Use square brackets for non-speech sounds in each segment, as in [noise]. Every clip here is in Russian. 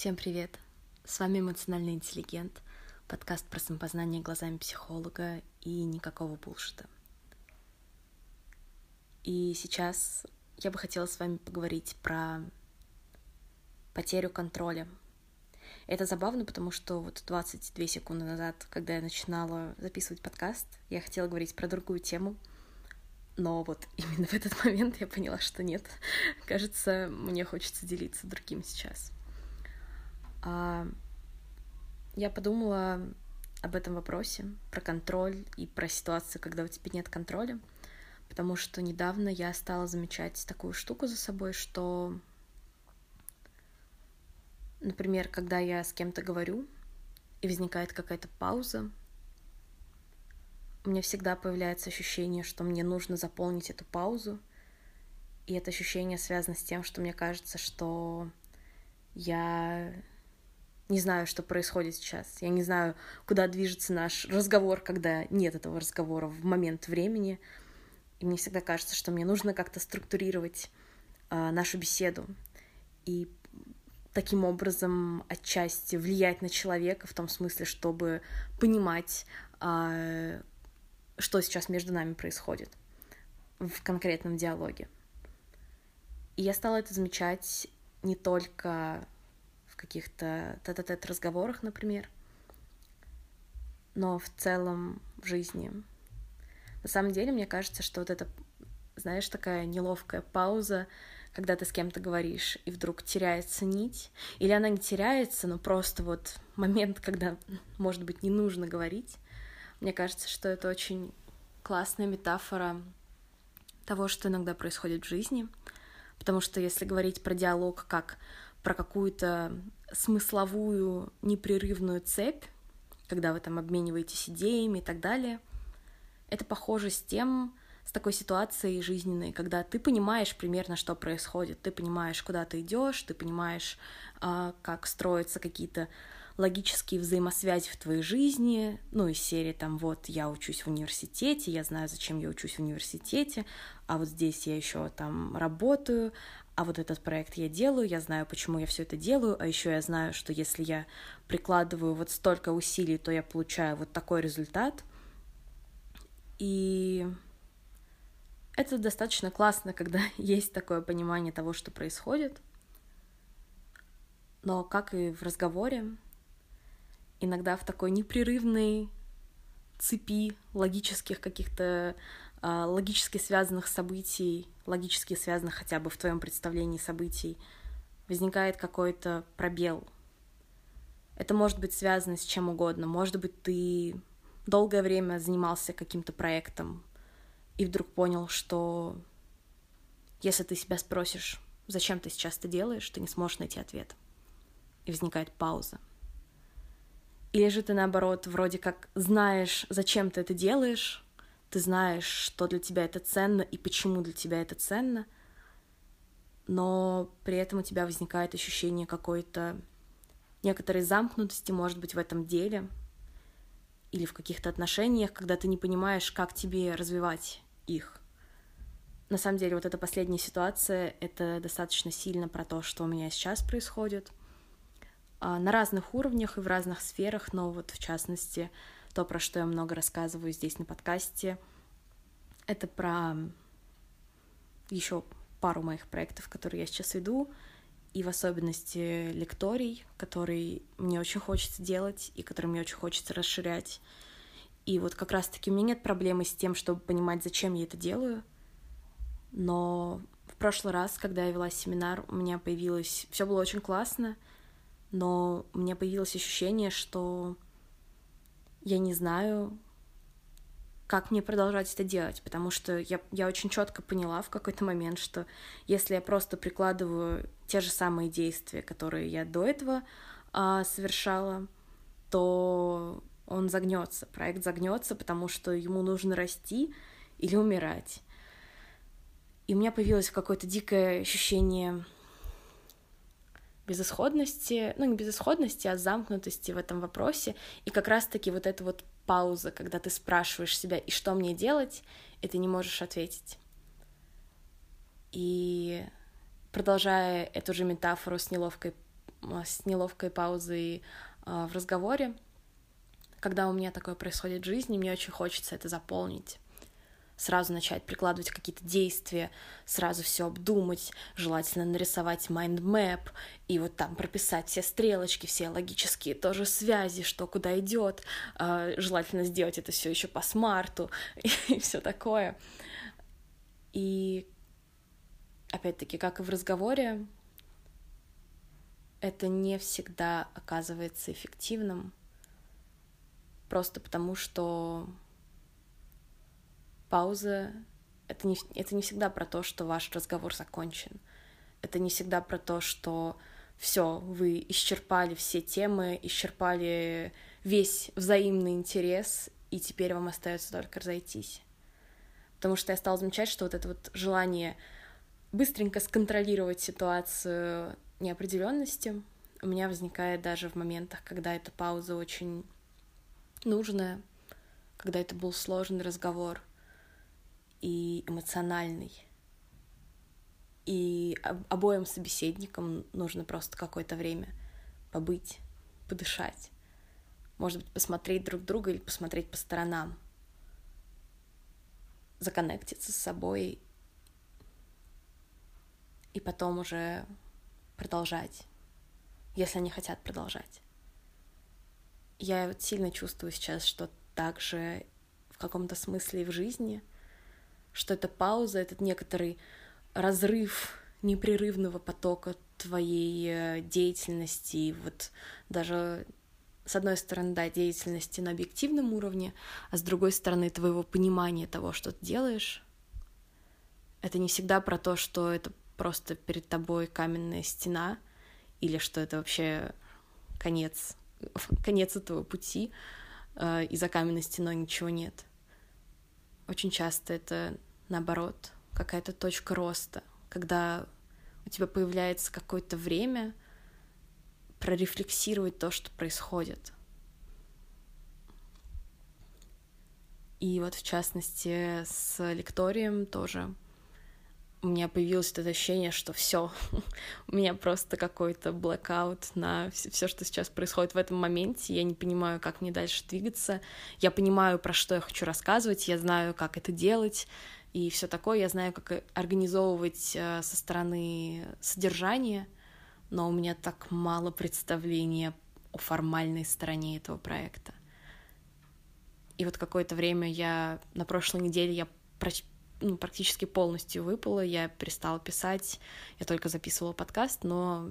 Всем привет! С вами эмоциональный интеллигент, подкаст про самопознание глазами психолога и никакого булшита. И сейчас я бы хотела с вами поговорить про потерю контроля. Это забавно, потому что вот 22 секунды назад, когда я начинала записывать подкаст, я хотела говорить про другую тему, но вот [laughs] именно в этот момент я поняла, что нет. Кажется, мне хочется делиться другим сейчас. А я подумала об этом вопросе, про контроль и про ситуацию, когда у тебя нет контроля, потому что недавно я стала замечать такую штуку за собой, что, например, когда я с кем-то говорю, и возникает какая-то пауза, у меня всегда появляется ощущение, что мне нужно заполнить эту паузу, и это ощущение связано с тем, что мне кажется, что я не знаю, что происходит сейчас. Я не знаю, куда движется наш разговор, когда нет этого разговора в момент времени. И мне всегда кажется, что мне нужно как-то структурировать э, нашу беседу и таким образом отчасти влиять на человека в том смысле, чтобы понимать, э, что сейчас между нами происходит в конкретном диалоге. И я стала это замечать не только каких-то тет-а-тет разговорах, например, но в целом в жизни. На самом деле, мне кажется, что вот это, знаешь, такая неловкая пауза, когда ты с кем-то говоришь, и вдруг теряется нить, или она не теряется, но просто вот момент, когда, может быть, не нужно говорить, мне кажется, что это очень классная метафора того, что иногда происходит в жизни, потому что если говорить про диалог как про какую-то смысловую непрерывную цепь, когда вы там обмениваетесь идеями и так далее, это похоже с тем, с такой ситуацией жизненной, когда ты понимаешь примерно, что происходит, ты понимаешь, куда ты идешь, ты понимаешь, а, как строятся какие-то логические взаимосвязи в твоей жизни, ну, из серии там, вот, я учусь в университете, я знаю, зачем я учусь в университете, а вот здесь я еще там работаю, а вот этот проект я делаю, я знаю, почему я все это делаю, а еще я знаю, что если я прикладываю вот столько усилий, то я получаю вот такой результат. И это достаточно классно, когда [laughs] есть такое понимание того, что происходит. Но как и в разговоре, иногда в такой непрерывной цепи логических каких-то логически связанных событий, логически связанных хотя бы в твоем представлении событий, возникает какой-то пробел. Это может быть связано с чем угодно. Может быть, ты долгое время занимался каким-то проектом и вдруг понял, что если ты себя спросишь, зачем ты сейчас это делаешь, ты не сможешь найти ответ. И возникает пауза. Или же ты, наоборот, вроде как знаешь, зачем ты это делаешь, ты знаешь, что для тебя это ценно и почему для тебя это ценно, но при этом у тебя возникает ощущение какой-то некоторой замкнутости, может быть, в этом деле или в каких-то отношениях, когда ты не понимаешь, как тебе развивать их. На самом деле, вот эта последняя ситуация — это достаточно сильно про то, что у меня сейчас происходит а, на разных уровнях и в разных сферах, но вот в частности — то, про что я много рассказываю здесь на подкасте. Это про еще пару моих проектов, которые я сейчас веду, и в особенности лекторий, который мне очень хочется делать и который мне очень хочется расширять. И вот как раз-таки у меня нет проблемы с тем, чтобы понимать, зачем я это делаю, но в прошлый раз, когда я вела семинар, у меня появилось... Все было очень классно, но у меня появилось ощущение, что я не знаю, как мне продолжать это делать, потому что я, я очень четко поняла в какой-то момент, что если я просто прикладываю те же самые действия, которые я до этого а, совершала, то он загнется, проект загнется, потому что ему нужно расти или умирать. И у меня появилось какое-то дикое ощущение безысходности, ну не безысходности, а замкнутости в этом вопросе. И как раз-таки вот эта вот пауза, когда ты спрашиваешь себя, и что мне делать, и ты не можешь ответить. И продолжая эту же метафору с неловкой с неловкой паузой а, в разговоре. Когда у меня такое происходит в жизни, мне очень хочется это заполнить сразу начать прикладывать какие-то действия, сразу все обдумать, желательно нарисовать map и вот там прописать все стрелочки, все логические тоже связи, что куда идет, а, желательно сделать это все еще по смарту [laughs] и все такое. И опять-таки, как и в разговоре, это не всегда оказывается эффективным, просто потому что пауза — это не, это не всегда про то, что ваш разговор закончен. Это не всегда про то, что все, вы исчерпали все темы, исчерпали весь взаимный интерес, и теперь вам остается только разойтись. Потому что я стала замечать, что вот это вот желание быстренько сконтролировать ситуацию неопределенности у меня возникает даже в моментах, когда эта пауза очень нужная, когда это был сложный разговор — и эмоциональный. И обоим собеседникам нужно просто какое-то время побыть, подышать. Может быть, посмотреть друг друга или посмотреть по сторонам. Законнектиться с собой и потом уже продолжать, если они хотят продолжать. Я вот сильно чувствую сейчас, что также в каком-то смысле в жизни — что эта пауза, этот некоторый разрыв непрерывного потока твоей э, деятельности, вот даже с одной стороны, да, деятельности на объективном уровне, а с другой стороны, твоего понимания того, что ты делаешь. Это не всегда про то, что это просто перед тобой каменная стена, или что это вообще конец, [laughs] конец этого пути, э, и за каменной стеной ничего нет. Очень часто это, наоборот, какая-то точка роста, когда у тебя появляется какое-то время прорефлексировать то, что происходит. И вот в частности с лекторием тоже у меня появилось это ощущение, что все, [laughs] у меня просто какой-то блэкаут на все, что сейчас происходит в этом моменте. Я не понимаю, как мне дальше двигаться. Я понимаю, про что я хочу рассказывать, я знаю, как это делать и все такое. Я знаю, как организовывать э, со стороны содержания, но у меня так мало представления о формальной стороне этого проекта. И вот какое-то время я на прошлой неделе я ну, практически полностью выпала, я перестала писать, я только записывала подкаст, но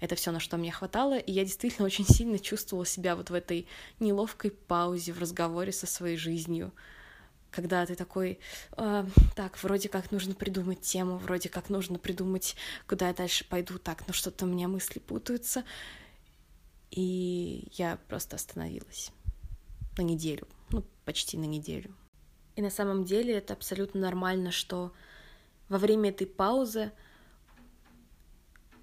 это все, на что мне хватало, и я действительно [laughs] очень сильно чувствовала себя вот в этой неловкой паузе в разговоре со своей жизнью, когда ты такой, э, так, вроде как нужно придумать тему, вроде как нужно придумать, куда я дальше пойду, так, но что-то у меня мысли путаются, и я просто остановилась. На неделю, ну, почти на неделю. И на самом деле это абсолютно нормально, что во время этой паузы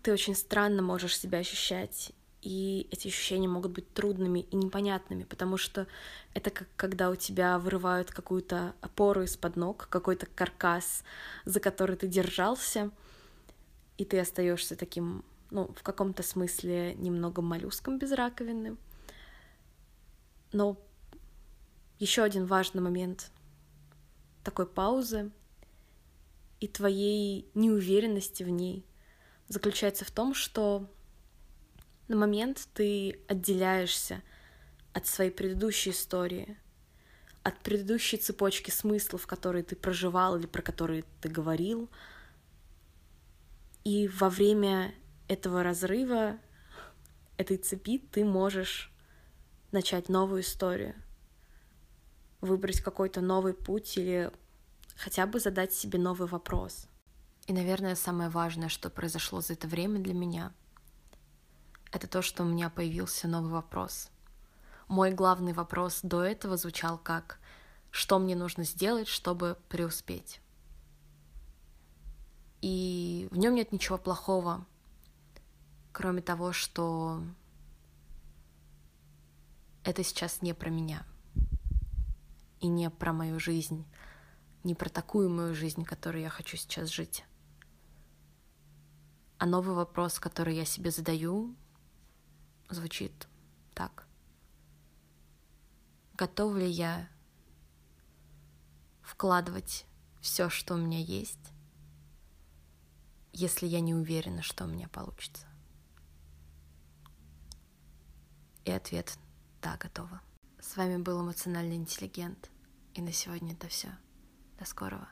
ты очень странно можешь себя ощущать, и эти ощущения могут быть трудными и непонятными, потому что это как когда у тебя вырывают какую-то опору из-под ног, какой-то каркас, за который ты держался, и ты остаешься таким, ну, в каком-то смысле немного моллюском без раковины. Но еще один важный момент такой паузы и твоей неуверенности в ней заключается в том, что на момент ты отделяешься от своей предыдущей истории, от предыдущей цепочки смыслов, которые ты проживал или про которые ты говорил. И во время этого разрыва, этой цепи, ты можешь начать новую историю — выбрать какой-то новый путь или хотя бы задать себе новый вопрос. И, наверное, самое важное, что произошло за это время для меня, это то, что у меня появился новый вопрос. Мой главный вопрос до этого звучал как «Что мне нужно сделать, чтобы преуспеть?» И в нем нет ничего плохого, кроме того, что это сейчас не про меня — и не про мою жизнь, не про такую мою жизнь, которую я хочу сейчас жить. А новый вопрос, который я себе задаю, звучит так. Готова ли я вкладывать все, что у меня есть, если я не уверена, что у меня получится? И ответ — да, готова. С вами был эмоциональный интеллигент. И на сегодня это все. До скорого.